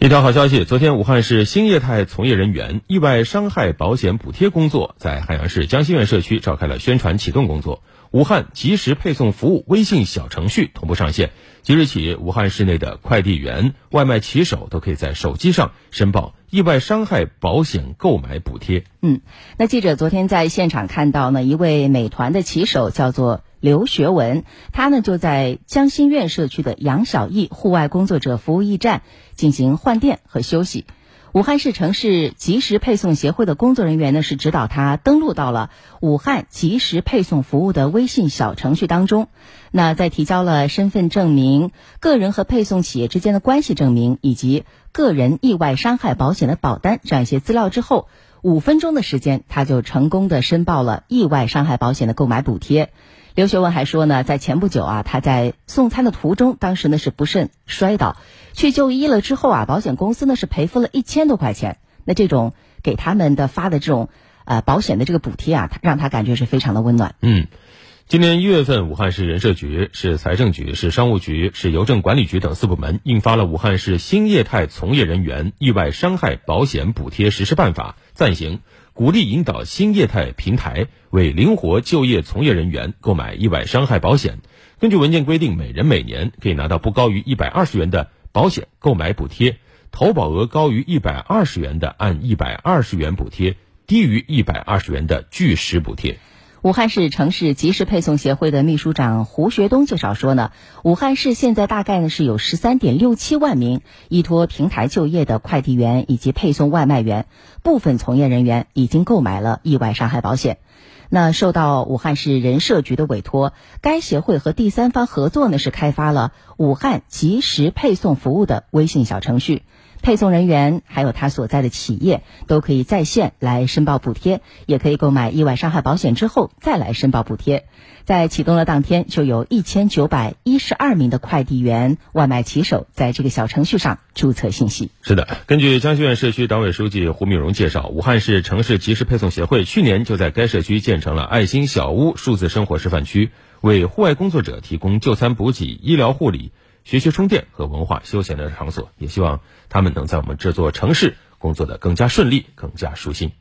一条好消息，昨天武汉市新业态从业人员意外伤害保险补贴工作在汉阳市江心苑社区召开了宣传启动工作。武汉即时配送服务微信小程序同步上线，即日起，武汉市内的快递员、外卖骑手都可以在手机上申报意外伤害保险购买补贴。嗯，那记者昨天在现场看到呢，一位美团的骑手叫做。刘学文，他呢就在江心苑社区的杨小艺户外工作者服务驿站进行换电和休息。武汉市城市即时配送协会的工作人员呢是指导他登录到了武汉即时配送服务的微信小程序当中。那在提交了身份证明、个人和配送企业之间的关系证明以及个人意外伤害保险的保单这样一些资料之后，五分钟的时间他就成功的申报了意外伤害保险的购买补贴。刘学文还说呢，在前不久啊，他在送餐的途中，当时呢是不慎摔倒，去就医了之后啊，保险公司呢是赔付了一千多块钱。那这种给他们的发的这种呃保险的这个补贴啊，让他感觉是非常的温暖。嗯，今年一月份，武汉市人社局、市财政局、市商务局、市邮政管理局等四部门印发了《武汉市新业态从业人员意外伤害保险补贴实施办法》暂行。鼓励引导新业态平台为灵活就业从业人员购买意外伤害保险。根据文件规定，每人每年可以拿到不高于一百二十元的保险购买补贴，投保额高于一百二十元的按一百二十元补贴，低于一百二十元的据实补贴。武汉市城市即时配送协会的秘书长胡学东介绍说呢，武汉市现在大概呢是有十三点六七万名依托平台就业的快递员以及配送外卖员，部分从业人员已经购买了意外伤害保险。那受到武汉市人社局的委托，该协会和第三方合作呢是开发了武汉即时配送服务的微信小程序。配送人员还有他所在的企业都可以在线来申报补贴，也可以购买意外伤害保险之后再来申报补贴。在启动的当天，就有一千九百一十二名的快递员、外卖骑手在这个小程序上注册信息。是的，根据江西苑社区党委书记胡敏荣介绍，武汉市城市即时配送协会去年就在该社区建成了爱心小屋数字生活示范区，为户外工作者提供就餐补给、医疗护理。学习充电和文化休闲的场所，也希望他们能在我们这座城市工作的更加顺利、更加舒心。